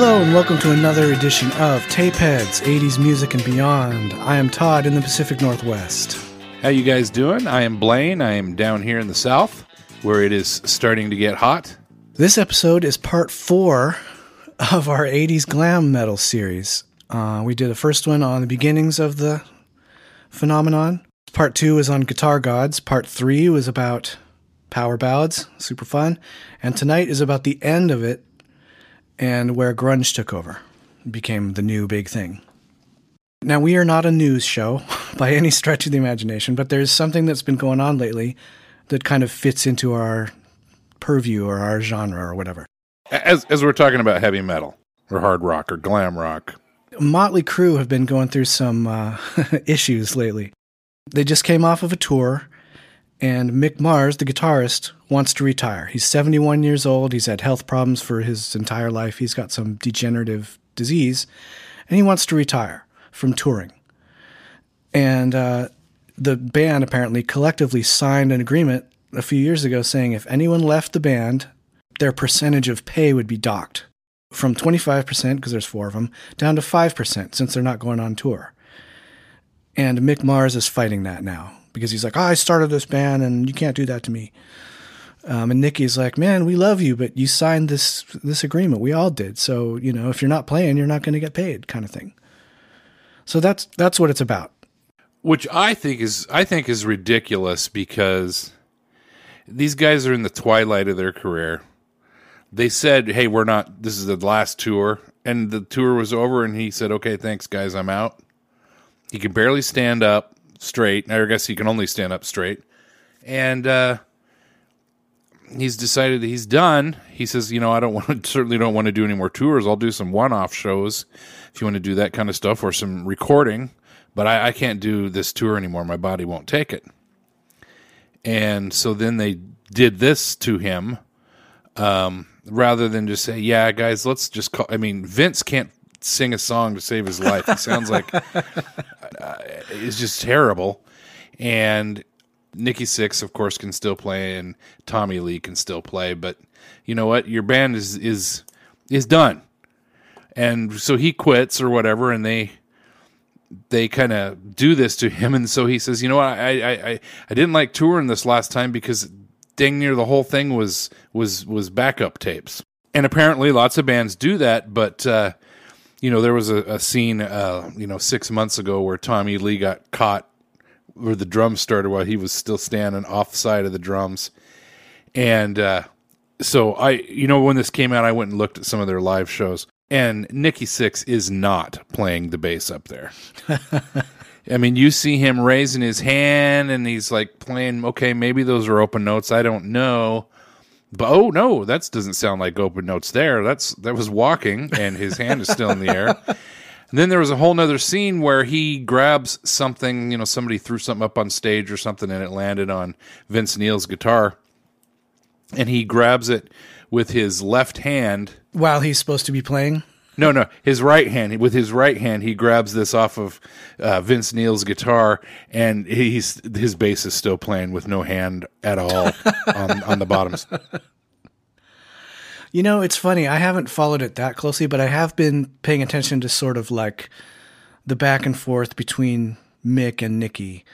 Hello and welcome to another edition of Tapeheads, 80s Music and Beyond. I am Todd in the Pacific Northwest. How you guys doing? I am Blaine. I am down here in the south where it is starting to get hot. This episode is part four of our 80s glam metal series. Uh, we did the first one on the beginnings of the phenomenon. Part two was on Guitar Gods. Part three was about power ballads, super fun. And tonight is about the end of it and where grunge took over, became the new big thing. Now, we are not a news show by any stretch of the imagination, but there's something that's been going on lately that kind of fits into our purview or our genre or whatever. As, as we're talking about heavy metal or hard rock or glam rock, Motley Crue have been going through some uh, issues lately. They just came off of a tour, and Mick Mars, the guitarist, wants to retire. He's 71 years old. He's had health problems for his entire life. He's got some degenerative disease, and he wants to retire from touring. And uh, the band apparently collectively signed an agreement a few years ago saying if anyone left the band, their percentage of pay would be docked from 25%, because there's four of them, down to 5% since they're not going on tour. And Mick Mars is fighting that now because he's like, oh, I started this band and you can't do that to me. Um, and Nikki's like, man, we love you, but you signed this this agreement. We all did. So you know, if you're not playing, you're not going to get paid, kind of thing. So that's that's what it's about. which I think is I think is ridiculous because these guys are in the twilight of their career. They said, "Hey, we're not. This is the last tour," and the tour was over, and he said, "Okay, thanks, guys, I'm out." He can barely stand up straight. I guess he can only stand up straight, and uh, he's decided that he's done. He says, "You know, I don't want to, certainly don't want to do any more tours. I'll do some one-off shows if you want to do that kind of stuff or some recording, but I, I can't do this tour anymore. My body won't take it." And so then they did this to him, um, rather than just say, "Yeah, guys, let's just call." I mean, Vince can't sing a song to save his life. He sounds like uh, it's just terrible. And Nikki Sixx, of course, can still play, and Tommy Lee can still play. But you know what? Your band is is is done, and so he quits or whatever, and they they kind of do this to him, and so he says, "You know what? I I I, I didn't like touring this last time because dang near the whole thing was was was backup tapes." And apparently, lots of bands do that, but. uh you know, there was a, a scene, uh, you know, six months ago where Tommy Lee got caught where the drums started while he was still standing off the side of the drums. And uh, so I, you know, when this came out, I went and looked at some of their live shows, and Nikki Sixx is not playing the bass up there. I mean, you see him raising his hand, and he's like playing. Okay, maybe those are open notes. I don't know. But oh no, that doesn't sound like open notes there. That's that was walking and his hand is still in the air. And then there was a whole nother scene where he grabs something, you know, somebody threw something up on stage or something and it landed on Vince Neil's guitar. And he grabs it with his left hand. While he's supposed to be playing, No, no, his right hand. With his right hand, he grabs this off of uh, Vince Neil's guitar, and he's his bass is still playing with no hand at all on, on the bottoms. You know, it's funny. I haven't followed it that closely, but I have been paying attention to sort of like the back and forth between Mick and Nikki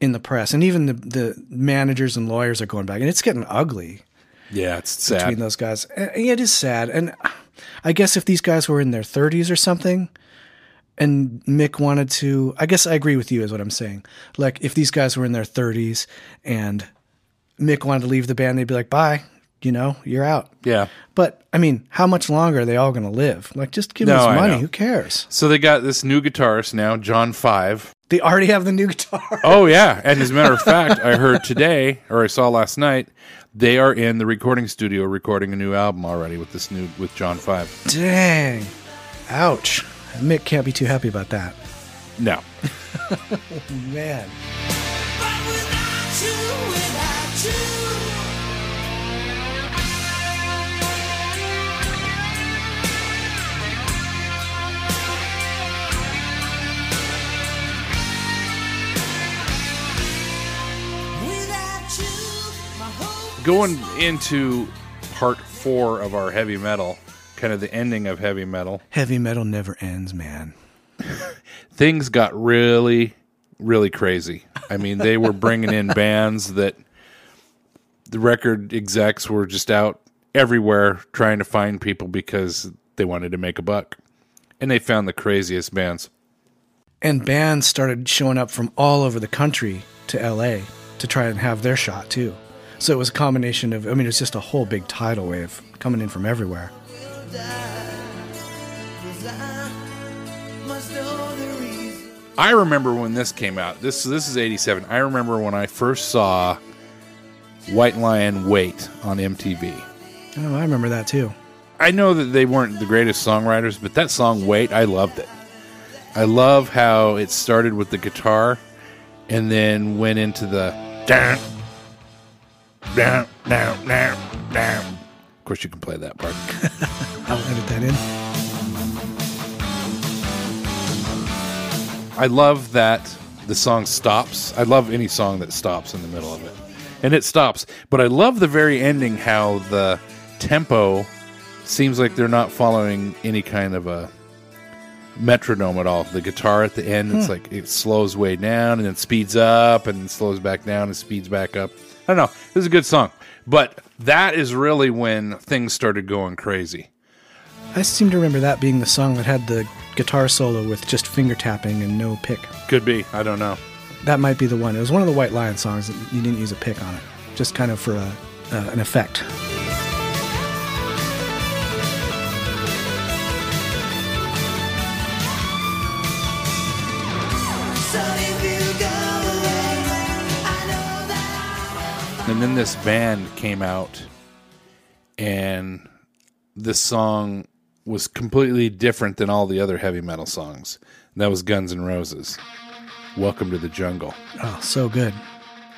in the press, and even the the managers and lawyers are going back, and it's getting ugly Yeah, it's between those guys. And it is sad, and I guess if these guys were in their thirties or something, and Mick wanted to, I guess I agree with you, is what I'm saying. Like if these guys were in their thirties and Mick wanted to leave the band, they'd be like, "Bye." You know, you're out. Yeah. But I mean, how much longer are they all going to live? Like, just give No, them I money. Who cares? So they got this new guitarist now, John Five. They already have the new guitar. Oh yeah, and as a matter of fact, I heard today, or I saw last night, they are in the recording studio recording a new album already with this new with John Five. Dang. Ouch. Mick can't be too happy about that. No, oh, Man. Going into part four of our heavy metal kind of the ending of heavy metal, Heavy metal never ends, man. things got really, really crazy. I mean, they were bringing in bands that the record execs were just out everywhere trying to find people because they wanted to make a buck. And they found the craziest bands. And bands started showing up from all over the country to LA to try and have their shot too. So it was a combination of, I mean, it's just a whole big tidal wave coming in from everywhere. I remember when this came out. This this is 87. I remember when I first saw White Lion Wait on MTV. Oh, I remember that too. I know that they weren't the greatest songwriters, but that song Wait, I loved it. I love how it started with the guitar and then went into the down down down down. Of course you can play that part. I'll edit that in. I love that the song stops. I love any song that stops in the middle of it. And it stops. But I love the very ending how the tempo seems like they're not following any kind of a metronome at all. The guitar at the end, it's hmm. like it slows way down and then speeds up and slows back down and speeds back up. I don't know. This is a good song. But that is really when things started going crazy. I seem to remember that being the song that had the guitar solo with just finger tapping and no pick. Could be. I don't know. That might be the one. It was one of the White Lion songs that you didn't use a pick on it, just kind of for a, uh, an effect. And then this band came out, and this song was completely different than all the other heavy metal songs. And that was Guns N' Roses. Welcome to the Jungle. Oh, so good.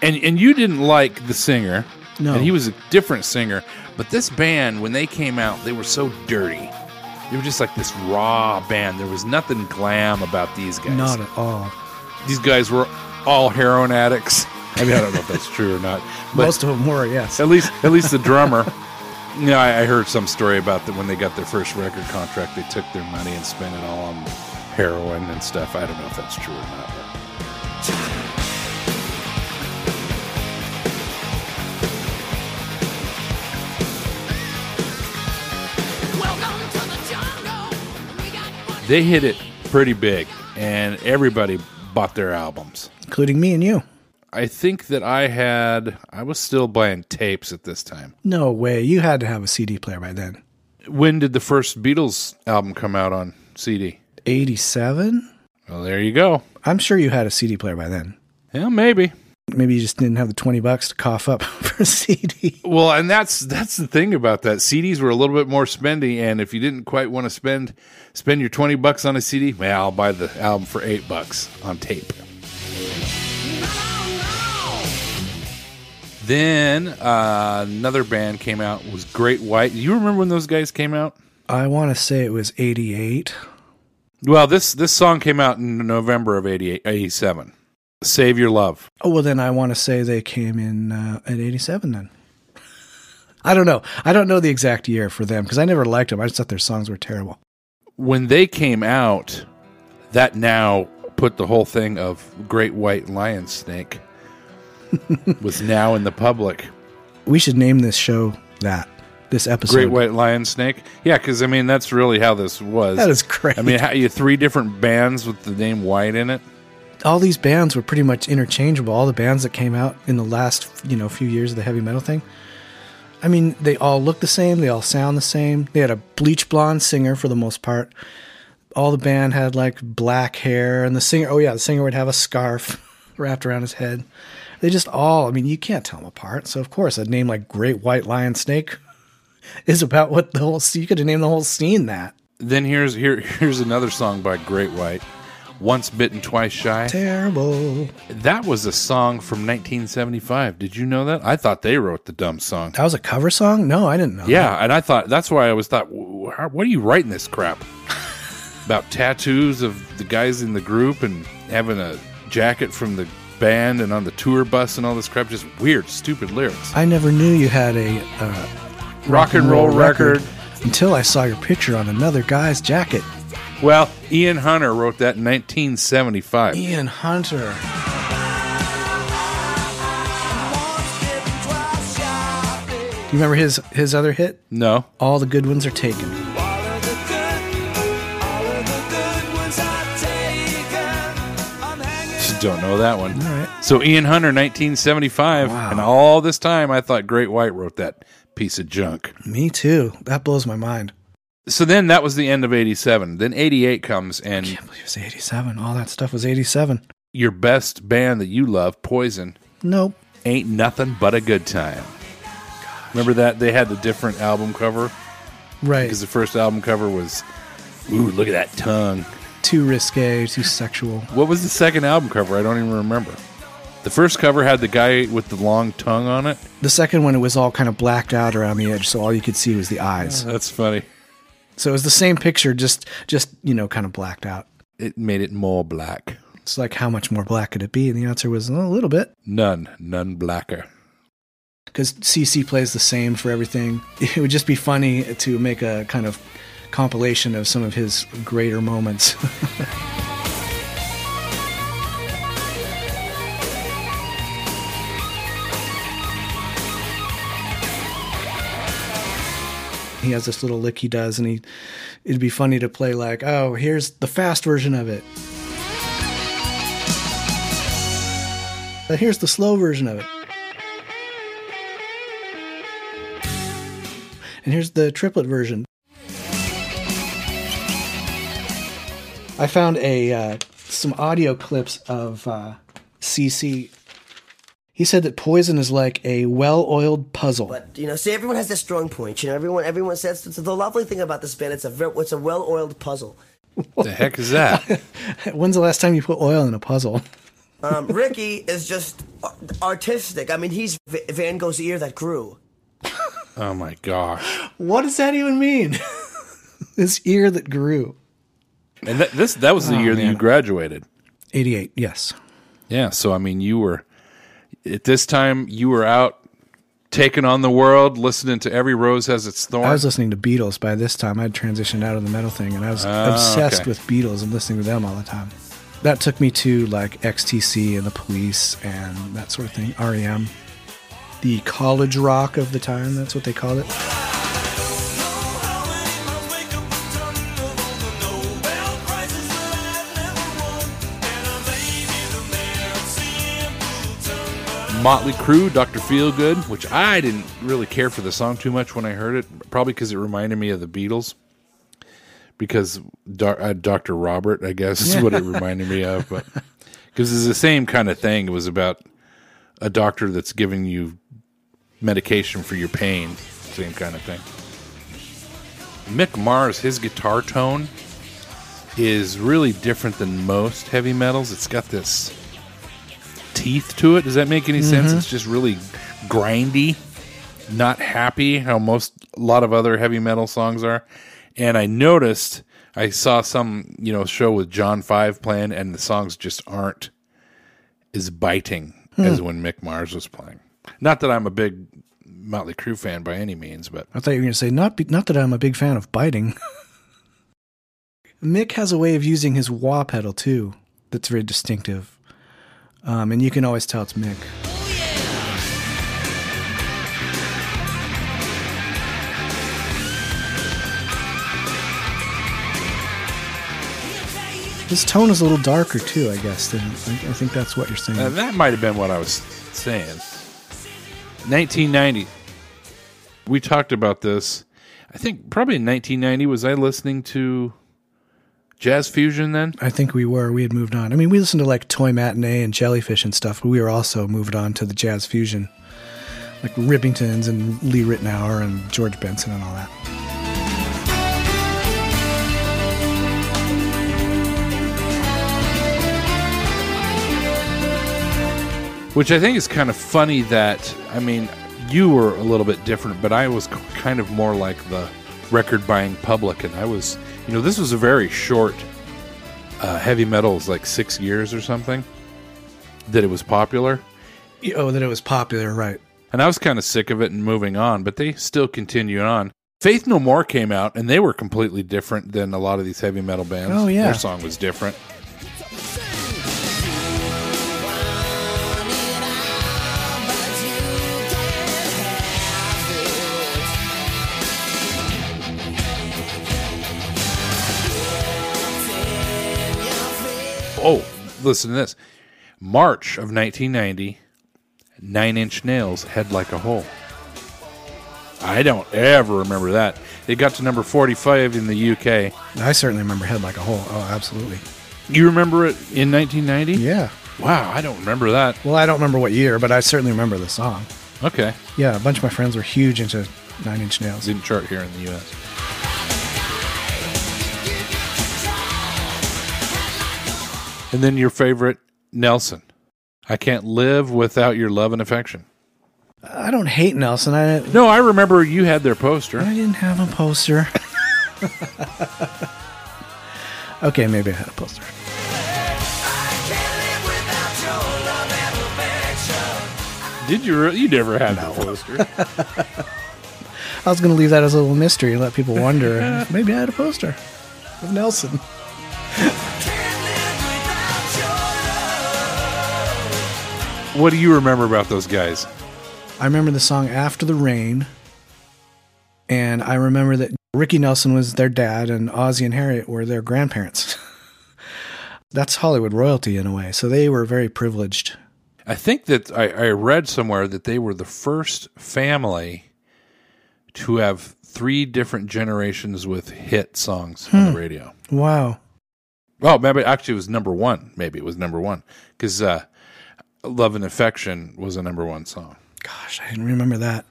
And and you didn't like the singer. No. And he was a different singer. But this band, when they came out, they were so dirty. They were just like this raw band. There was nothing glam about these guys. Not at all. These guys were all heroin addicts. I mean, I don't know if that's true or not. But Most of them were, yes. at least at least the drummer. You know, I, I heard some story about that when they got their first record contract, they took their money and spent it all on heroin and stuff. I don't know if that's true or not. But. They hit it pretty big, and everybody bought their albums. Including me and you. I think that I had I was still buying tapes at this time. No way. You had to have a CD player by then. When did the first Beatles album come out on CD? 87? Well, there you go. I'm sure you had a CD player by then. Yeah, maybe. Maybe you just didn't have the 20 bucks to cough up for a CD. Well, and that's that's the thing about that. CDs were a little bit more spendy, and if you didn't quite want to spend spend your twenty bucks on a CD, well, I'll buy the album for eight bucks on tape. Then uh, another band came out was Great White. Do you remember when those guys came out? I want to say it was 88. Well, this this song came out in November of 88, 87. Save Your Love. Oh, well, then I want to say they came in uh, at 87 then. I don't know. I don't know the exact year for them because I never liked them. I just thought their songs were terrible. When they came out, that now put the whole thing of Great White Lion Snake was now in the public. We should name this show that, this episode. Great White Lion Snake. Yeah, because I mean that's really how this was. That is great. I mean, how you three different bands with the name White in it. all these bands were pretty much interchangeable. All the bands that came out in the last, you know, few years of the heavy metal thing. I mean, they all look the same. They all sound the same. They had a bleach blonde singer for the most part. All the band had like black hair, and the singer. Oh yeah, the singer would have a scarf wrapped around his head. They just all. I mean, you can't tell them apart. So of course, a name like Great White Lion Snake is about what the whole. You could have named the whole scene that. Then here's here here's another song by Great White. Once bitten, twice shy. Terrible. That was a song from 1975. Did you know that? I thought they wrote the dumb song. That was a cover song. No, I didn't know. Yeah, and I thought that's why I was thought, what are you writing this crap about tattoos of the guys in the group and having a jacket from the band and on the tour bus and all this crap? Just weird, stupid lyrics. I never knew you had a uh, Rock and roll record. until I saw your picture on another guy's jacket. Well, Ian Hunter wrote that in 1975. Ian Hunter. Do you remember his his other hit? No, All the good ones are taken. Don't know that one. All right. So Ian Hunter, 1975, Wow. and all this time I thought Great White wrote that piece of junk. Me too. That blows my mind. So then that was the end of 87. Then 88 comes, and can't believe it was 87. All that stuff was 87. your best band that you love, Poison, Nope. ain't nothing but a good time. Remember that they had the different album cover Right. because the first album cover was, ooh, look at that tongue. Too risque, too sexual. What was the second album cover? I don't even remember. The first cover had the guy with the long tongue on it. The second one, it was all kind of blacked out around the edge, so all you could see was the eyes. That's funny. So it was the same picture, just, just you know, kind of blacked out. It made it more black. It's like, how much more black could it be? And the answer was "Oh, a little bit. None, none blacker. Because CC plays the same for everything. It would just be funny to make a kind of compilation of some of his greater moments. he has this little lick he does, and he it'd be funny to play like, oh, here's the fast version of it. Uh, here's the slow version of it. And here's the triplet version. I found a uh, some audio clips of uh, CC. He said that Poison is like a well-oiled puzzle. But you know, see, everyone has their strong points. You know, everyone everyone says it's the lovely thing about this band. It's a ver- it's a well-oiled puzzle. What The heck is that? When's the last time you put oil in a puzzle? Um, Rikki is just artistic. I mean, he's V- Van Gogh's ear that grew. oh my gosh. What does that even mean? this ear that grew. And that, this that was the Oh, year that you graduated. 88, yes. Yeah, so I mean, you were at this time you were out taking on the world, listening to every rose has its thorn. I was listening to Beatles by this time. I'd transitioned out of the metal thing, and I was Ah, obsessed okay. with Beatles and listening to them all the time. That took me to like XTC and the Police and that sort of thing. REM, the college rock of the time. That's what they called it. Motley Crue, Doctor Feelgood, which I didn't really care for the song too much when I heard it, probably because it reminded me of the Beatles. Because doc, uh, Robert, I guess, is what it reminded me of, but because it's the same kind of thing. It was about a doctor that's giving you medication for your pain, same kind of thing. Mick Mars, his guitar tone is really different than most heavy metals. It's got this teeth to it. Does that make any sense? Mm-hmm. It's just really grindy, not happy how most a lot of other heavy metal songs are. And I noticed I saw some, you know, show with John 5 playing and the songs just aren't as biting as hmm. when Mick Mars was playing. Not that I'm a big Motley Crue fan by any means, but I thought you were going to say not be, not that I'm a big fan of biting. Mick has a way of using his wah pedal too. That's very distinctive, um, and you can always tell it's Mick. His tone is a little darker too, I guess. Than, I I think that's what you're saying. Uh, that might have been what I was saying. 1990. We talked about this. I think probably in 1990 was I listening to Jazz Fusion then? I think we were. We had moved on. I mean, we listened to like Toy Matinee and Jellyfish and stuff, but we were also moved on to the jazz fusion, like Rippingtons and Lee Ritenour and George Benson and all that. Which I think is kind of funny that I mean, you were a little bit different, but I was kind of more like the record buying public and I was, you know, this was a very short uh, heavy metal was like 6 years or something that it was popular. Oh, that it was popular, right? And I was kind of sick of it and moving on, but they still continue on. Faith No More came out, and they were completely different than a lot of these heavy metal bands. Oh, yeah. their song was different. Listen to this. March of 1990, Nine Inch Nails, Head Like a Hole. I don't ever remember that. It got to number 45 in the UK. I certainly remember Head Like a Hole. Oh, absolutely. You remember it in 1990? Yeah. Wow, I don't remember that. Well, I don't remember what year, but I certainly remember the song. Okay. Yeah, a bunch of my friends were huge into Nine Inch Nails. Didn't chart here in the US. And then your favorite, Nelson. I can't live without your love and affection. I don't hate Nelson. I No, I remember you had their poster. I didn't have a poster. okay, maybe I had a poster. Did you? Re- you never had the poster. I was going to leave that as a little mystery and let people wonder maybe I had a poster of Nelson. What do you remember about those guys? I remember the song After the Rain, and I remember that Ricky Nelson was their dad and Ozzie and Harriet were their grandparents. That's Hollywood royalty in a way, so they were very privileged. I think that I, I read somewhere that they were the first family to have three different generations with hit songs on the radio. Wow. Well, maybe actually it was number one. Maybe it was number one because uh, "Love and Affection" was a number one song. Gosh, I didn't remember that.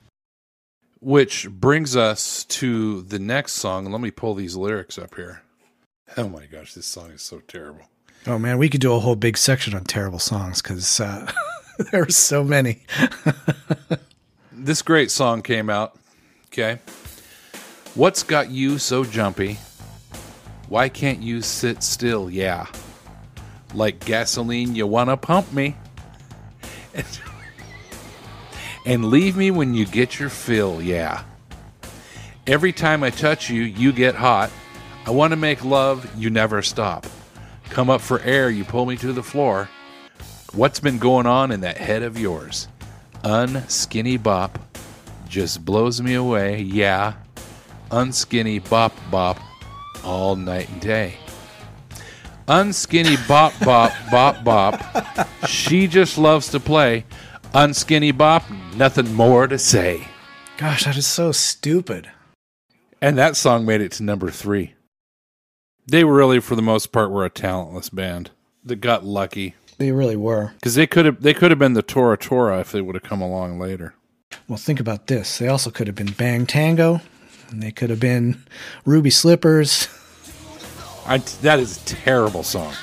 Which brings us to the next song. Let me pull these lyrics up here. Oh my gosh, this song is so terrible. Oh man, we could do a whole big section on terrible songs because uh, there are so many. This great song came out. Okay. What's got you so jumpy? Why can't you sit still? Yeah. Like gasoline, you want to pump me. And, leave me when you get your fill. Yeah. Every time I touch you, you get hot. I want to make love, you never stop. Come up for air, you pull me to the floor. What's been going on in that head of yours? Unskinny bop just blows me away. Yeah. Unskinny bop bop all night and day. Unskinny bop bop bop bop. She just loves to play. Unskinny bop, nothing more to say. Gosh, that is so stupid. And that song made it to number three. They really, for the most part, were a talentless band that got lucky They really were. because they could have they could have been the Tora Tora if they would have come along later. Well, think about this. They also could have been Bang Tango, and they could have been Ruby Slippers. I, that is a terrible song.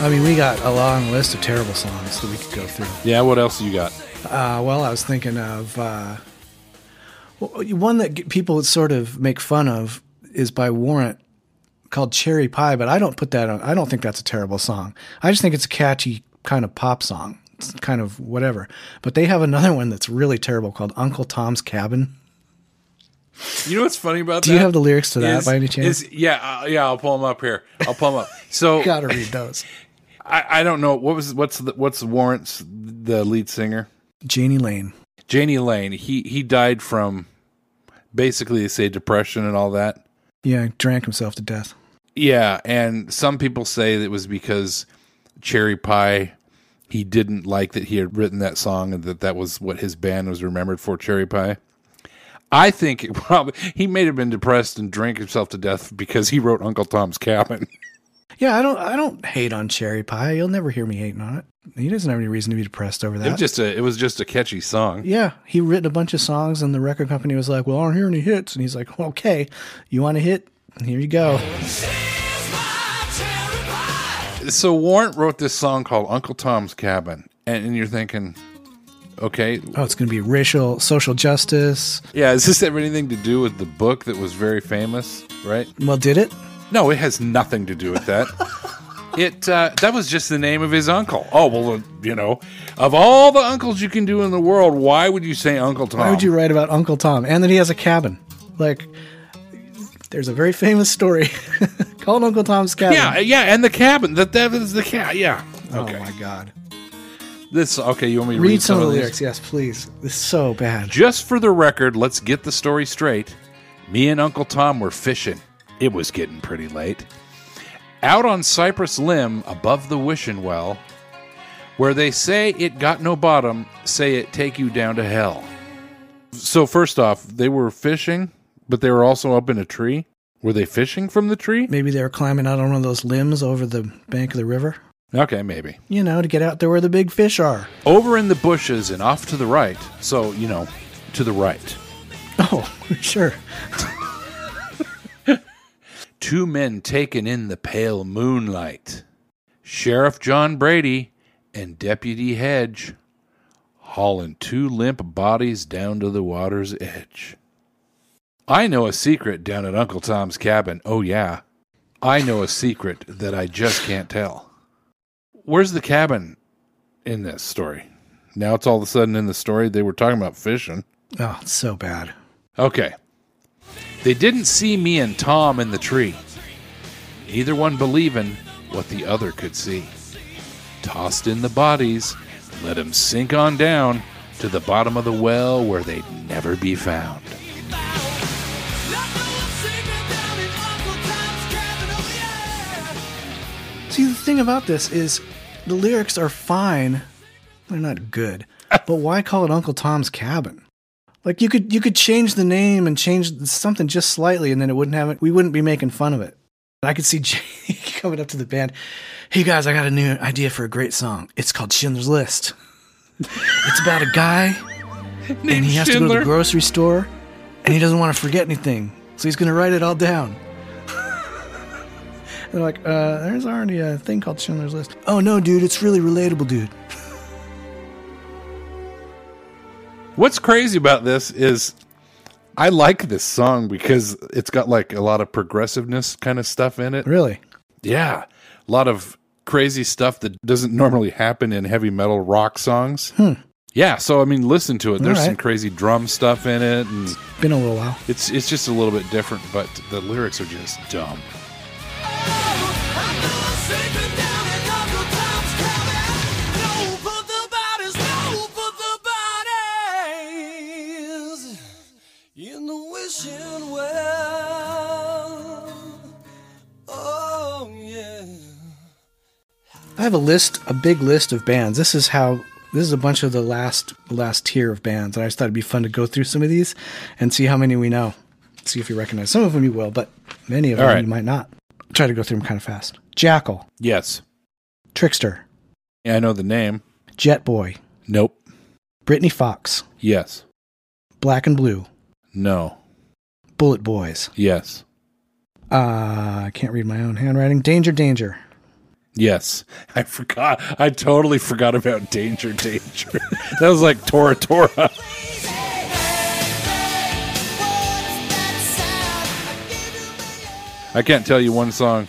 I mean, we got a long list of terrible songs that we could go through. Yeah, what else you got? Uh, well, I was thinking of uh, one that people sort of make fun of is by Warrant called Cherry Pie, but I don't put that on. I don't think that's a terrible song. I just think it's a catchy kind of pop song. It's kind of whatever. But they have another one that's really terrible called Uncle Tom's Cabin. You know what's funny about that? Do you have the lyrics to that is- by any chance? is- yeah, uh, yeah. I'll pull them up here. I'll pull them up. So Gotta read those. I, I don't know what was what's the, what's Warrant's the lead singer Jani Lane. Jani Lane. He he died from basically they say depression and all that. Yeah, drank himself to death. Yeah, and some people say that it was because Cherry Pie. He didn't like that he had written that song and that that was what his band was remembered for. Cherry Pie. I think it probably he may have been depressed and drank himself to death because he wrote Uncle Tom's Cabin. Yeah, I don't. I don't hate on Cherry Pie. You'll never hear me hating on it. He doesn't have any reason to be depressed over It that. was just a it was just a catchy song. yeah, he written a bunch of songs, and the record company was like, "Well, I don't hear any hits," and he's like, "Okay, you want a hit? Here you go." So Warrant wrote this song called Uncle Tom's Cabin, and, and you're thinking, Okay. Oh, it's going to be racial, social justice. Yeah, does this have anything to do with the book that was very famous, right? Well, did it? No, it has nothing to do with that. it uh, that was just the name of his uncle. Oh well, uh, you know, of all the uncles you can do in the world, why would you say Uncle Tom? Why would you write about Uncle Tom and that he has a cabin? Like, there's a very famous story called Uncle Tom's Cabin. Yeah, yeah, and the cabin. That that is the cat. Yeah. Oh my God. This okay. You want me to Read, read, some of the lyrics, yes, please. This is so bad. Just for the record, let's get the story straight. Me and Uncle Tom were fishing. It was getting pretty late. Out on Cypress Limb above the wishing well, where they say it got no bottom, say it take you down to hell. So, first off, they were fishing, but they were also up in a tree. Were they fishing from the tree? Maybe they were climbing out on one of those limbs over the bank of the river. Okay, maybe. You know, to get out there where the big fish are. Over in the bushes and off to the right. So, you know, to the right. Oh, sure. two men taken in the pale moonlight. Sheriff John Brady and Deputy Hedge hauling two limp bodies down to the water's edge. I know a secret down at Uncle Tom's cabin. Oh, yeah. I know a secret that I just can't tell. Where's the cabin in this story? Now it's all of a sudden in the story they were talking about fishing. Oh, it's so bad. Okay. They didn't see me and Tom in the tree. Neither one believing what the other could see. Tossed in the bodies, let 'em sink on down to the bottom of the well where they'd never be found. Thing about this is the lyrics are fine. They're not good. but why call it Uncle Tom's Cabin? Like you could you could change the name and change something just slightly and then it wouldn't have it we wouldn't be making fun of it. I could see Jay coming up to the band. Hey guys, I got a new idea for a great song. It's called Schindler's List. It's about a guy and he has to go to the grocery store and he doesn't want to forget anything. So he's going to write it all down. They're like, uh, there's already a thing called Schindler's List. Oh no, dude, it's really relatable, dude. What's crazy about this is I like this song because it's got like a lot of progressiveness kind of stuff in it. Really? Yeah. A lot of crazy stuff that doesn't normally happen in heavy metal rock songs. Yeah, so I mean listen to it. There's right. some crazy drum stuff in it and it's Been a little while. it's it's just a little bit different, but the lyrics are just dumb. I have a list, a big list of bands. This is how. This is a bunch of the last last tier of bands, and I just thought it'd be fun to go through some of these and see how many we know. See if you recognize. Some of them you will, but many of All them right. you might not. Try to go through them kind of fast. Jackyl, Yes. Trickster, Yeah, I know the name. Jet Boy, Nope. Britny Fox, Yes. Black and Blue, No. Bullet Boys. Yes. Uh, I can't read my own handwriting. Danger, Danger. Yes. I forgot. I totally forgot about Danger Danger. that was like Tora Tora. I can't tell you one song.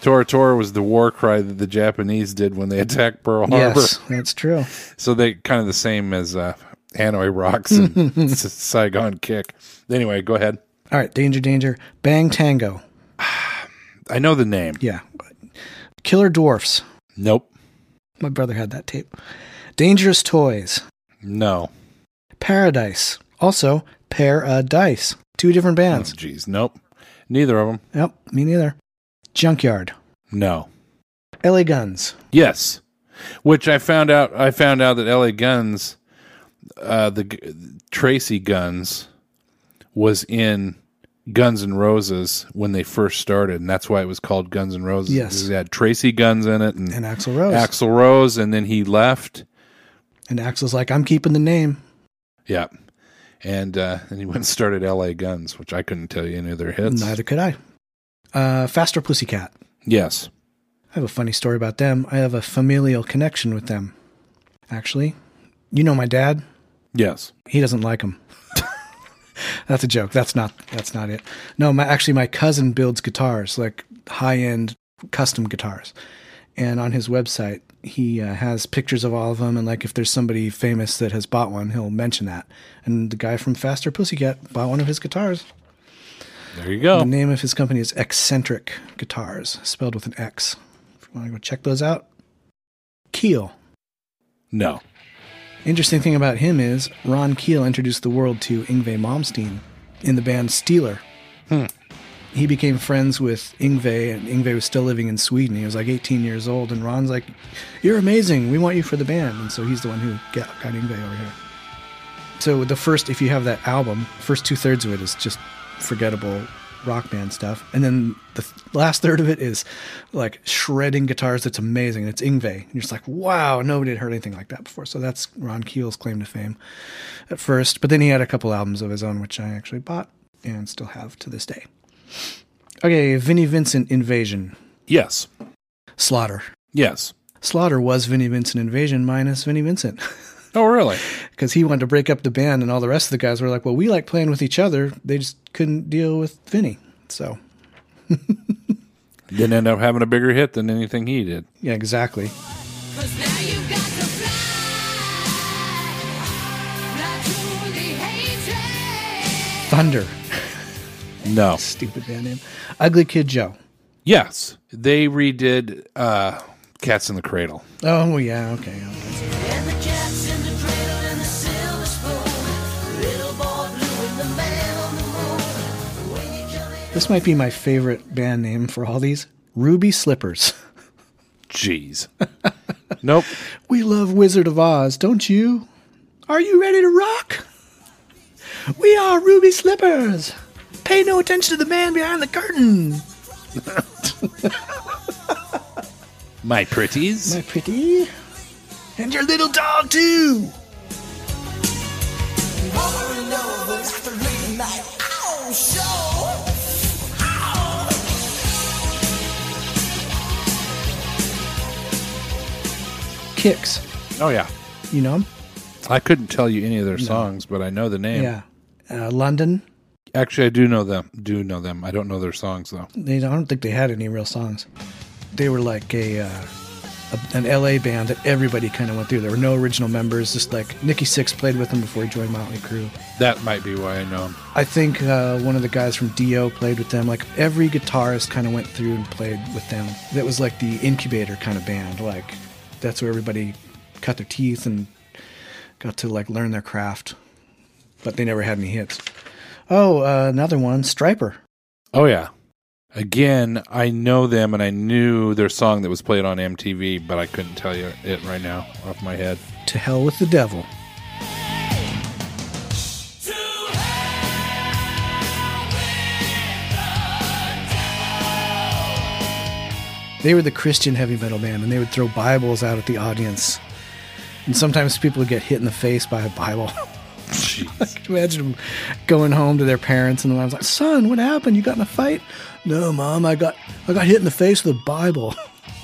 Tora Tora was the war cry that the Japanese did when they attacked Pearl Harbor. Yes, that's true. So they kind of the same as uh, Hanoi Rocks and Saigon Kick. Anyway, go ahead. All right, Danger, Danger. Bang Tango. I know the name. Yeah. Killer Dwarfs. Nope. My brother had that tape. Dangerous Toys. No. Paradise. Also, Pair a Dice. Two different Oh, bands. jeez. Nope. Neither of them. Yep, me neither. Junkyard. No. LA Guns. Yes, which I found out. I found out that L.A. Guns, uh, the G- Tracii Guns, was in Guns N' Roses when they first started, and that's why it was called Guns N' Roses. Yes. it had Tracii Guns in it and, And Axl Rose. Axl Rose, and then he left. and Axl's like, I'm keeping the name. Yeah, and uh, and he went and started L.A. Guns, which I couldn't tell you any of their hits. Neither could I. Uh, Faster Pussycat. Yes. I have a funny story about them. I have a familial connection with them, actually. You know my dad? Yes. He doesn't like them. that's a joke. That's not that's not it. No, my actually my cousin builds guitars, like high-end custom guitars. And on his website, he uh, has pictures of all of them and like if there's somebody famous that has bought one, he'll mention that. And the guy from Faster Pussycat bought one of his guitars. There you go. The name of his company is Xentric Guitars, spelled with an X. If you want to go check those out. Keel. No. Interesting thing about him is Ron Keel introduced the world to Yngwie Malmsteen in the band Steeler. He became friends with Yngwie, and Yngwie was still living in Sweden. He was like 18 years old, and Ron's like, "You're amazing. We want you for the band." And so he's the one who got, got Yngwie over here. So the first, if you have that album, first two thirds of it is just forgettable rock band stuff, and then the th- last third of it is like shredding guitars. That's amazing. It's Yngwie. And you're just like, wow, nobody had heard anything like that before. So that's Ron Keel's claim to fame at first. But then he had a couple albums of his own, which I actually bought and still have to this day. Okay, Vinnie Vincent Invasion, Yes. Slaughter. Yes. Slaughter was Vinnie Vincent Invasion minus Vinnie Vincent. Oh, really? because he wanted to break up the band, and all the rest of the guys were like, "Well, we like playing with each other." They just couldn't deal with Vinnie. So, Didn't end up having a bigger hit than anything he did. yeah, exactly. Cause now you got to fly, fly to the hatred. Thunder, No. stupid band name. Ugly Kid Joe. Yes. They redid uh, Cats in the Cradle. Oh yeah, okay. okay. And the cats in the cradle and the silver spoon. Little boy blue and the man on the moon. When you come in. This might be my favorite band name for all these. Ruby Slippers. Jeez. nope. We love Wizard of Oz, don't you? Are you ready to rock? We are Ruby Slippers. Pay no attention to the man behind the curtain. My pretties. My pretty. And your little dog, too. Over and over after late night. Ow, show. Kix. Oh, yeah. You know 'em? I couldn't tell you any of their songs, but I know the name. Yeah. Uh, London. Actually, I do know them. Do know them. I don't know their songs though. They, I don't think they had any real songs. They were like a, uh, a an LA band that everybody kind of went through. There were no original members. Just like Nikki Sixx played with them before he joined Motley Crue. That might be why I know them. I think uh, one of the guys from Dio played with them. Like every guitarist kind of went through and played with them. That was like the incubator kind of band. Like that's where everybody cut their teeth and got to like learn their craft. But they never had any hits. Oh, uh, another one, Stryper. Oh yeah. Again, I know them and I knew their song that was played on MTV, but I couldn't tell you it right now off my head. To hell with the devil. They were the Christian heavy metal band, and they would throw Bibles out at the audience. And sometimes people would get hit in the face by a Bible. Jeez. Imagine them going home to their parents, and the mom's like, "Son, what happened? You got in a fight?" No, mom, I got I got hit in the face with a Bible.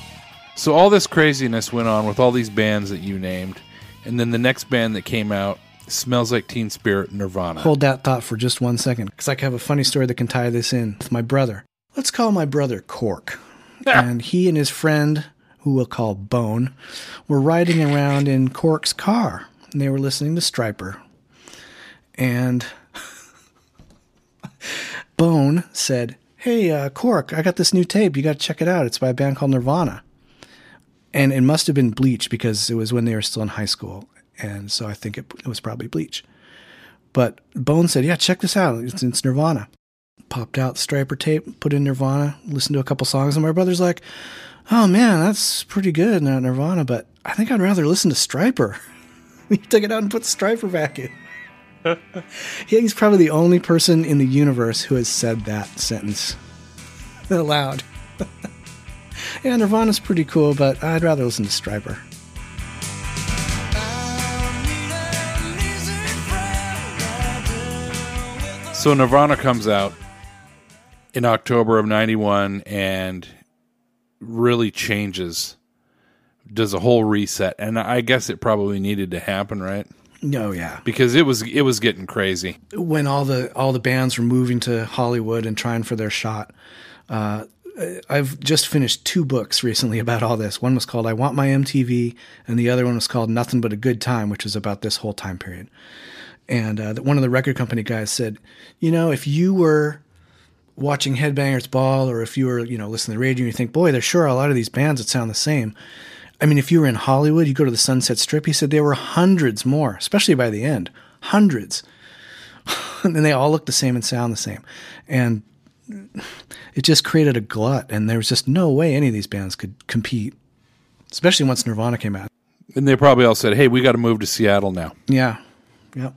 so all this craziness went on with all these bands that you named, and then the next band that came out smells like Teen Spirit Nirvana. Hold that thought for just one second, because I have a funny story that can tie this in with my brother. Let's call my brother Cork. Ah! and he and his friend, who we'll call Bone, were riding around in Cork's car. And they were listening to Stryper. And Bone said, Hey, uh, Cork, I got this new tape. You got to check it out. It's by a band called Nirvana. And it must have been Bleach because it was when they were still in high school. And so I think it, it was probably Bleach. But Bone said, "Yeah, check this out. It's, it's Nirvana." Popped out Stryper tape, put in Nirvana, listened to a couple songs, and my brother's like, "Oh man, that's pretty good, Nir- Nirvana, but I think I'd rather listen to Stryper." he took it out and put Stryper back in. He's probably the only person in the universe who has said that sentence aloud. yeah, Nirvana's pretty cool, but I'd rather listen to Stryper. So Nirvana comes out in October of 91 and really changes does a whole reset, and I guess it probably needed to happen, right? Oh yeah. Because it was it was getting crazy. when all the all the bands were moving to Hollywood and trying for their shot. Uh, I've just finished two books recently about all this. One was called "I Want My MTV," and the other one was called "Nothing But a Good Time," which was about this whole time period. And uh, one of the record company guys said, "You know, if you were watching Headbangers Ball, or if you were, you know, listening to the radio, and you think, boy, there's sure a lot of these bands that sound the same." I mean, if you were in Hollywood, you go to the Sunset Strip. He said there were hundreds more, especially by the end, hundreds and they all look the same and sound the same. And it just created a glut, and there was just no way any of these bands could compete, especially once Nirvana came out. And they probably all said, "Hey, we got to move to Seattle now." Yeah, yeah.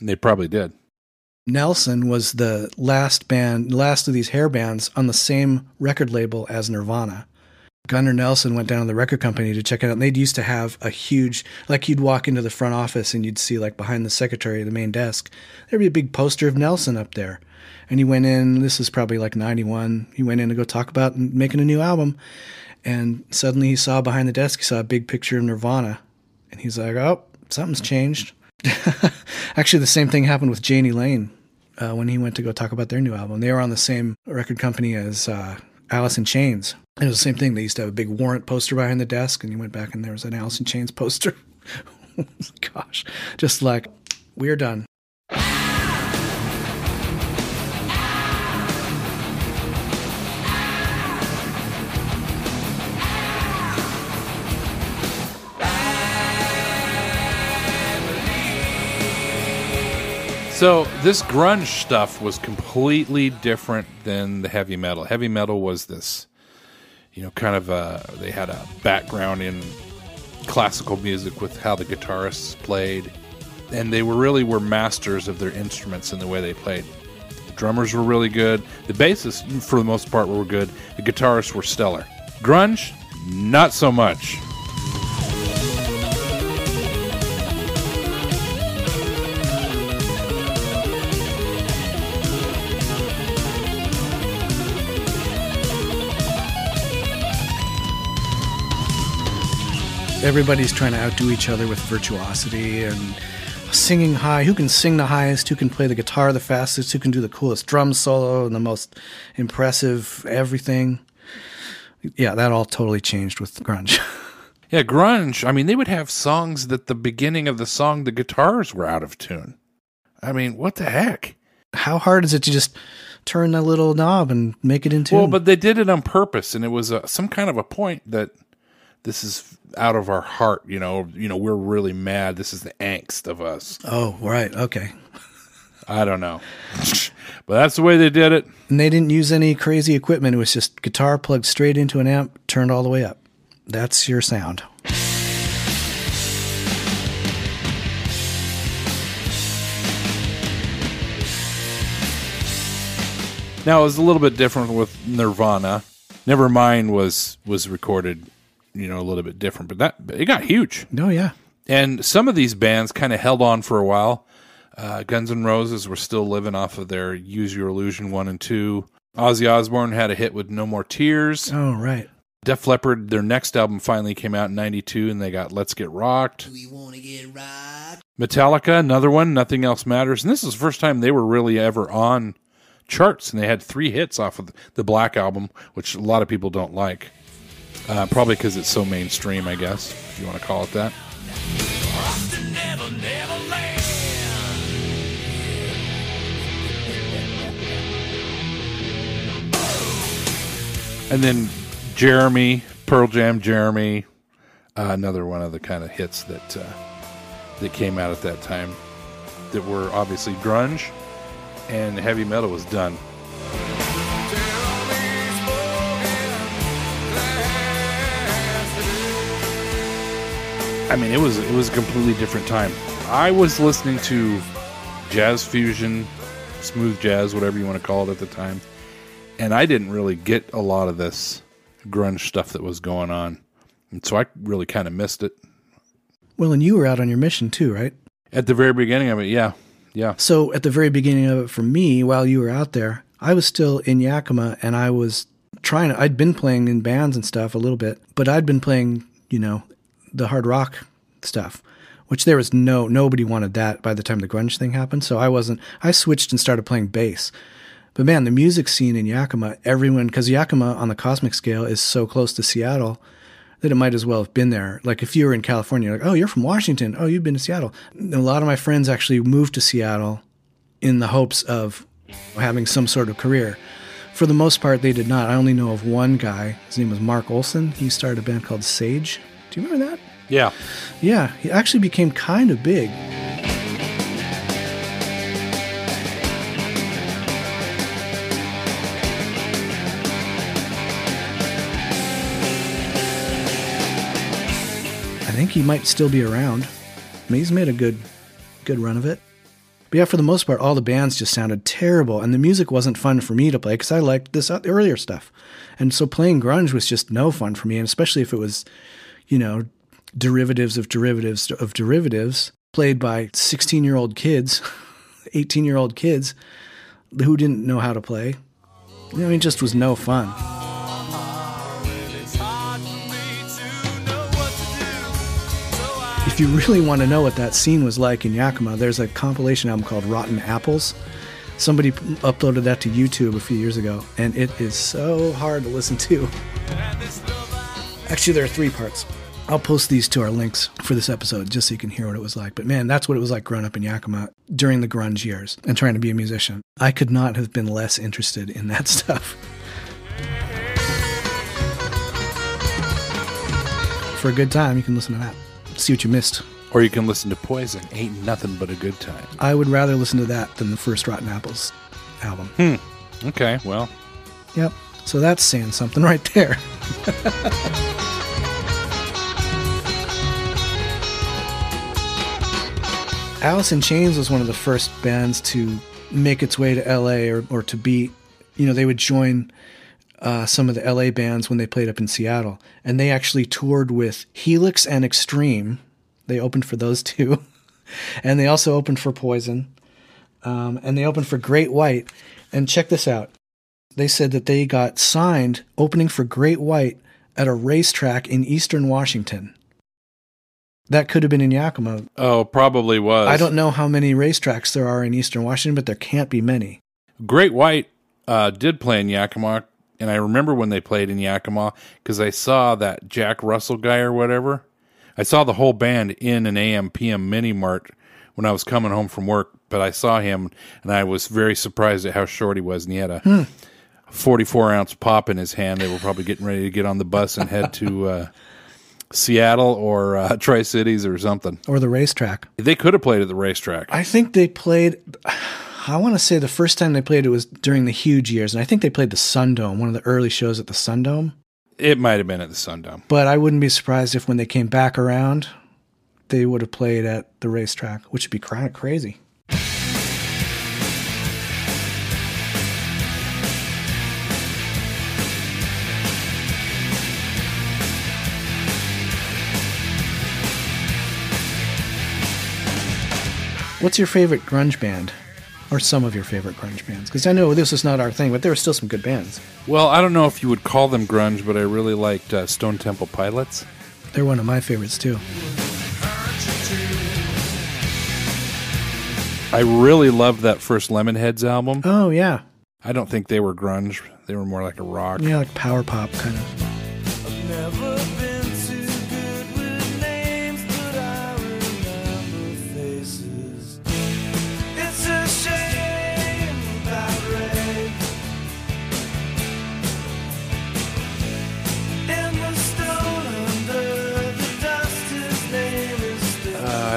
And they probably did. Nelson was the last band, last of these hair bands on the same record label as Nirvana. Gunnar Nelson went down to the record company to check it out. And they'd used to have a huge, like you'd walk into the front office and you'd see like behind the secretary, the main desk, there'd be a big poster of Nelson up there. And he went in, this is probably like 91. He went in to go talk about making a new album. And suddenly he saw behind the desk, he saw a big picture of Nirvana. And he's like, oh, something's changed. Actually, the same thing happened with Jani Lane uh, when he went to go talk about their new album. They were on the same record company as uh, Alice in Chains. It was the same thing. They used to have a big warrant poster behind the desk, and you went back and there was an Alice in Chains poster. Gosh, just like, we're done. So this grunge stuff was completely different than the heavy metal. Heavy metal was this, you know, kind of a, they had a background in classical music with how the guitarists played, and they were really were masters of their instruments and the way they played. The drummers were really good. The bassists, for the most part, were good. The guitarists were stellar. Grunge, not so much. Everybody's trying to outdo each other with virtuosity and singing high. Who can sing the highest? Who can play the guitar the fastest? Who can do the coolest drum solo and the most impressive everything? Yeah, that all totally changed with grunge. Yeah, grunge. I mean, they would have songs that the beginning of the song, the guitars were out of tune. I mean, what the heck? How hard is it to just turn the little knob and make it into? Well, but they did it on purpose, and it was a, some kind of a point that this is out of our heart. You know, you know, we're really mad. This is the angst of us. oh, right, okay. I don't know, but that's the way they did it. And they didn't use any crazy equipment. It was just guitar plugged straight into an amp, turned all the way up. That's your sound. Now it was a little bit different with Nirvana. Nevermind was was recorded, you know, a little bit different, but that it got huge. Oh yeah. And some of these bands kind of held on for a while. Uh, Guns N' Roses were still living off of their Use Your Illusion 1 and 2. Ozzy Osbourne had a hit with No More Tears. Oh right. Def Leppard, their next album finally came out in 92 and they got Let's Get Rocked. We wanna get right. Metallica, another one, Nothing Else Matters. And this is the first time they were really ever on charts and they had three hits off of the Black Album, which a lot of people don't like. Uh, probably because it's so mainstream, I guess, if you want to call it that. And then Jeremy, Pearl Jam, Jeremy, uh, another one of the kind of hits that uh, that came out at that time that were obviously grunge and heavy metal was done. I mean, it was it was a completely different time. I was listening to jazz fusion, smooth jazz, whatever you want to call it at the time, and I didn't really get a lot of this grunge stuff that was going on, and so I really kind of missed it Well, and you were out on your mission too, right? at the very beginning of it. Yeah, yeah. So at the very beginning of it for me, while you were out there, I was still in Yakima and I was trying to, I'd been playing in bands and stuff a little bit, but I'd been playing you know, the hard rock stuff, which there was no nobody wanted that by the time the grunge thing happened. So I wasn't. I switched and started playing bass. But man, the music scene in Yakima, everyone because Yakima on the cosmic scale is so close to Seattle that it might as well have been there. Like if you were in California, like oh you're from Washington, oh you've been to Seattle. A lot of my friends actually moved to Seattle in the hopes of having some sort of career. For the most part, they did not. I only know of one guy. His name was Mark Olson. He started a band called Sage. Do you remember that? Yeah. Yeah, he actually became kind of big. I think he might still be around. I mean, he's made a good, good run of it. But yeah, for the most part, all the bands just sounded terrible, and the music wasn't fun for me to play because I liked this uh, earlier stuff, and so playing grunge was just no fun for me, and especially if it was, you know, derivatives of derivatives of derivatives played by sixteen-year-old kids, eighteen-year-old kids who didn't know how to play. I mean, it just was no fun. If you really want to know what that scene was like in Yakima, there's a compilation album called Rotten Apples. Somebody uploaded that to YouTube a few years ago, and it is so hard to listen to. Actually, there are three parts. I'll post these to our links for this episode just so you can hear what it was like. But man, that's what it was like growing up in Yakima during the grunge years and trying to be a musician. I could not have been less interested in that stuff. For a good time, you can listen to that. See what you missed. Or you can listen to Poison. Ain't nothing but a good time. I would rather listen to that than the first Rotten Apples album. Hmm. Okay, well, Yep. So that's saying something right there. Alice in Chains was one of the first bands to make its way to LA or, or to be, you know, they would join uh, some of the LA bands when they played up in Seattle. And they actually toured with Helix and Extreme. They opened for those two. and they also opened for Poison. Um, and they opened for Great White. And check this out they said that they got signed opening for Great White at a racetrack in eastern Washington. That could have been in Yakima. oh, probably was. I don't know how many racetracks there are in eastern Washington, but there can't be many. Great White uh, did play in Yakima, and I remember when they played in Yakima because I saw that Jack Russell guy or whatever. I saw the whole band in an AM PM mini mart when I was coming home from work, but I saw him and I was very surprised at how short he was, and he had a 44 ounce pop in his hand. They were probably getting ready to get on the bus and head to uh, Seattle or uh, Tri Cities or something. Or the racetrack. They could have played at the racetrack. I think they played. I want to say the first time they played it was during the huge years, and I think they played the Sundome, one of the early shows at the Sundome. It might have been at the Sundome. But I wouldn't be surprised if when they came back around, they would have played at the racetrack, which would be kind of crazy. What's your favorite grunge band? Or some of your favorite grunge bands? Because I know this is not our thing, but there are still some good bands. Well, I don't know if you would call them grunge, but I really liked uh, Stone Temple Pilots. They're one of my favorites too. I really loved that first Lemonheads album. Oh yeah, I don't think they were grunge; they were more like a rock. yeah, like power pop kind of.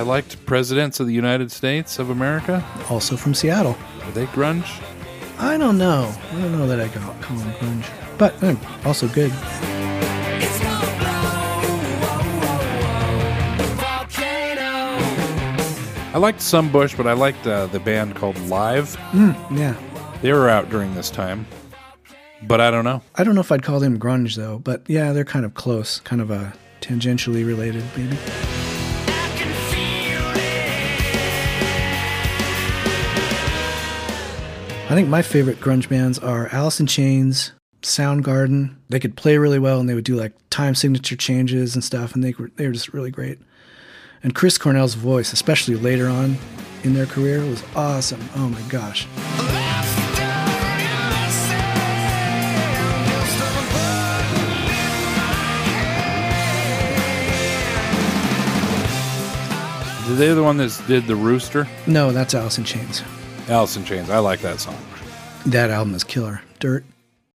Liked Presidents of the United States of America. Also from Seattle. Are they grunge? I don't know. I don't know that I call, call them grunge, but eh, also good. It's gonna blow. Volcano. I liked some Bush, but I liked uh, the band called Live. Yeah, They were out during this time, but I don't know. I don't know if I'd call them grunge though, but yeah, they're kind of close, kind of a tangentially related, maybe. I think my favorite grunge bands are Alice in Chains, Soundgarden. They could play really well, and they would do like time signature changes and stuff, and they were they were just really great. And Chris Cornell's voice, especially later on in their career, was awesome. Oh my gosh. Are they the one that did the Rooster? No, that's Alice in Chains. Alice in Chains. I like that song. That album is killer. Dirt.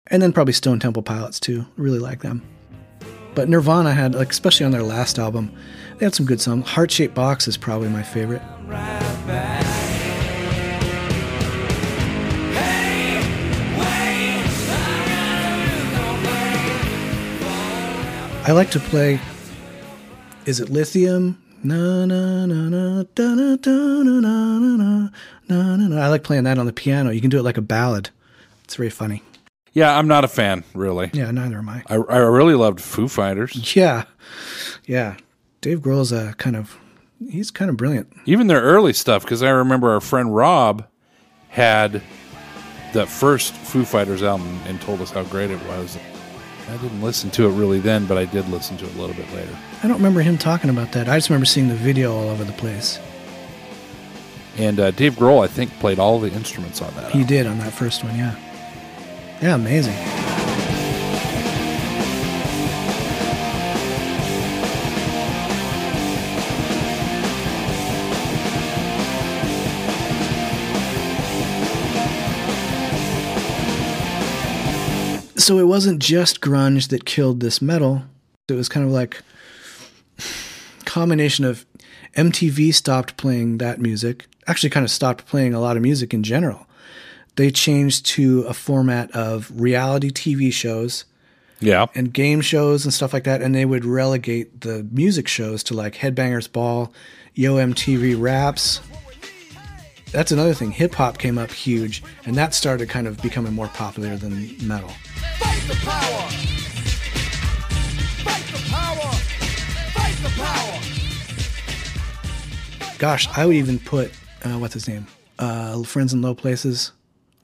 And then probably Stone Temple Pilots too. Really like them. But Nirvana had, like, especially on their last album, they had some good songs. Heart Shaped Box is probably my favorite. I like to play. Is it Lithium? Na na na na da na da na na na na na. I like playing that on the piano. You can do it like a ballad. It's very funny. Yeah, I'm not a fan, really. Yeah, neither am I. I, I really loved Foo Fighters. Yeah, yeah. Dave Grohl's a kind of he's kind of brilliant. Even their early stuff, because I remember our friend Rob had the first Foo Fighters album and told us how great it was. I didn't listen to it really then, but I did listen to it a little bit later. I don't remember him talking about that. I just remember seeing the video all over the place. And uh, Dave Grohl, I think, played all the instruments on that. He album. did on that first one, yeah. Yeah, amazing. So it wasn't just grunge that killed this metal. It was kind of like combination of MTV stopped playing that music. Actually kind of stopped playing a lot of music in general they changed to a format of reality TV shows Yeah. and game shows and stuff like that, and they would relegate the music shows to like Headbangers Ball, Yo MTV Raps. That's another thing. Hip hop came up huge, and that started kind of becoming more popular than metal. Gosh, I would even put uh, what's his name, uh, Friends in Low Places.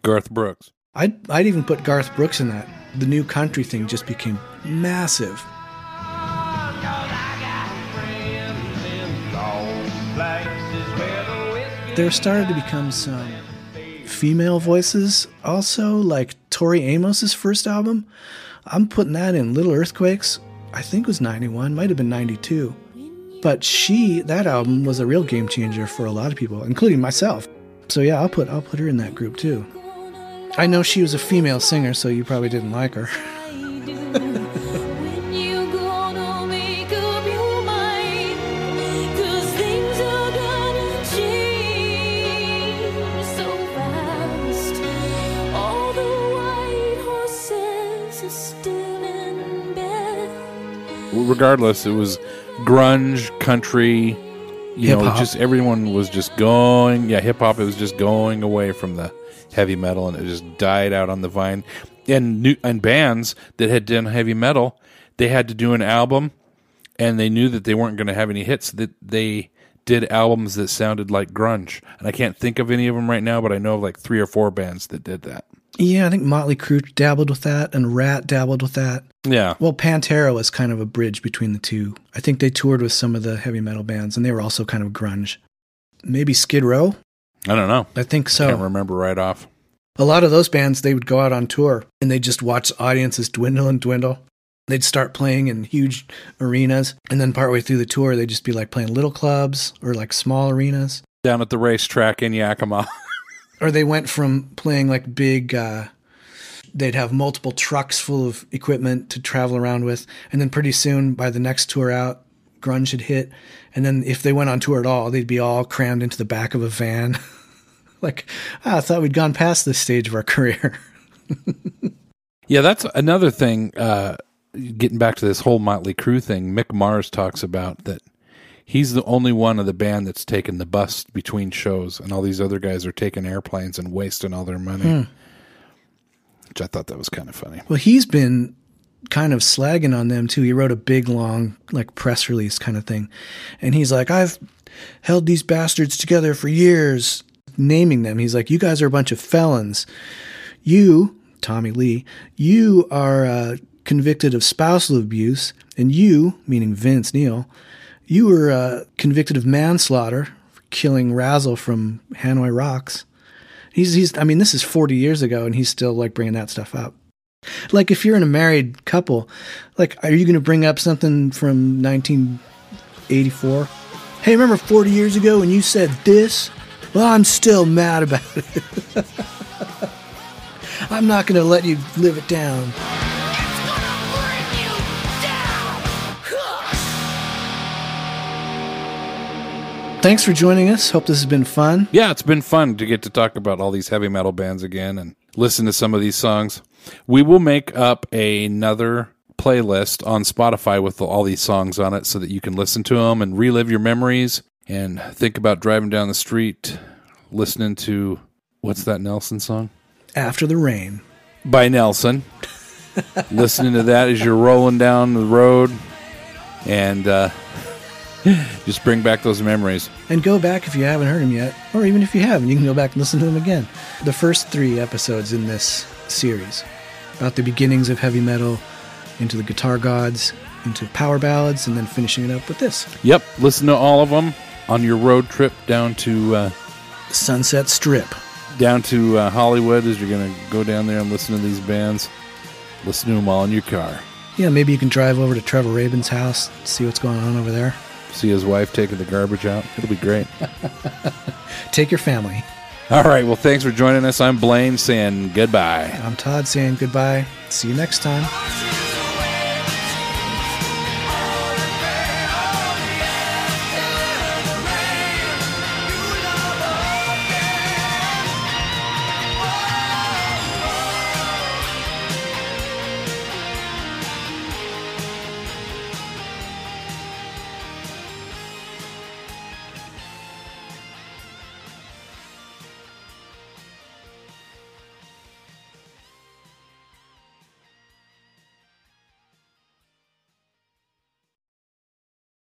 Garth Brooks. I'd I'd even put Garth Brooks in that. The new country thing just became massive. There started to become some female voices also, like Tori Amos's first album. I'm putting that in Little Earthquakes. I think it was 91, might have been 92. But she, that album was a real game changer for a lot of people, including myself. So yeah, I'll put I'll put her in that group too. I know she was a female singer, so you probably didn't like her. Regardless, it was grunge, country, you know, Hip-hop. just everyone was just going, yeah, hip hop. It was just going away from the heavy metal, and it just died out on the vine. And new and bands that had done heavy metal, they had to do an album, and they knew that they weren't going to have any hits. That they did albums that sounded like grunge, and I can't think of any of them right now, but I know of like three or four bands that did that. Yeah, I think Motley Crue dabbled with that, and Ratt dabbled with that. Yeah, Well, Pantera was kind of a bridge between the two. I think they toured with some of the heavy metal bands, and they were also kind of grunge. Maybe Skid Row? I don't know. I think so. I Can't remember right off. A lot of those bands, they would go out on tour and they'd just watch audiences dwindle and dwindle. They'd start playing in huge arenas, and then partway through the tour, they'd just be like playing little clubs or like small arenas. Down at the racetrack in Yakima. Or they went from playing like big, uh, they'd have multiple trucks full of equipment to travel around with. And then pretty soon, by the next tour out, grunge had hit. And then if they went on tour at all, they'd be all crammed into the back of a van. like, ah, I thought we'd gone past this stage of our career. Yeah, that's another thing. Uh, getting back to this whole Motley Crue thing, Mick Mars talks about that he's the only one of the band that's taken the bus between shows, and all these other guys are taking airplanes and wasting all their money. Which I thought that was kind of funny. Well, he's been kind of slagging on them too. He wrote a big, long, like press release kind of thing. And he's like, I've held these bastards together for years, naming them. He's like, You guys are a bunch of felons. You Tommy Lee. You are uh, convicted of spousal abuse, and you, meaning Vince Neil, you were uh, convicted of manslaughter for killing Razzle from Hanoi Rocks. He's, he's, I mean, this is 40 years ago, and he's still like bringing that stuff up. Like, if you're in a married couple, like, are you going to bring up something from 1984? Hey, remember 40 years ago when you said this? Well, I'm still mad about it. I'm not going to let you live it down. Thanks for joining us. Hope this has been fun. Yeah, it's been fun to get to talk about all these heavy metal bands again and listen to some of these songs. We will make up another playlist on Spotify with all these songs on it so that you can listen to them and relive your memories and think about driving down the street listening to what's that Nelson song? After the rain. By Nelson. listening to that as you're rolling down the road and uh, just bring back those memories. And go back if you haven't heard them yet, or even if you haven't, you can go back and listen to them again. The first three episodes in this series about the beginnings of heavy metal, into the guitar gods, into power ballads, and then finishing it up with this Yep, listen to all of them on your road trip down to uh, Sunset Strip. down to uh, Hollywood as you're gonna go down there and listen to these bands. Listen to them all in your car. Yeah, maybe you can drive over to Trevor Rabin's house, see what's going on over there. See his wife taking the garbage out. It'll be great. Take your family. all right. Well, thanks for joining us. I'm Blaine saying goodbye. I'm Todd saying goodbye. See you next time.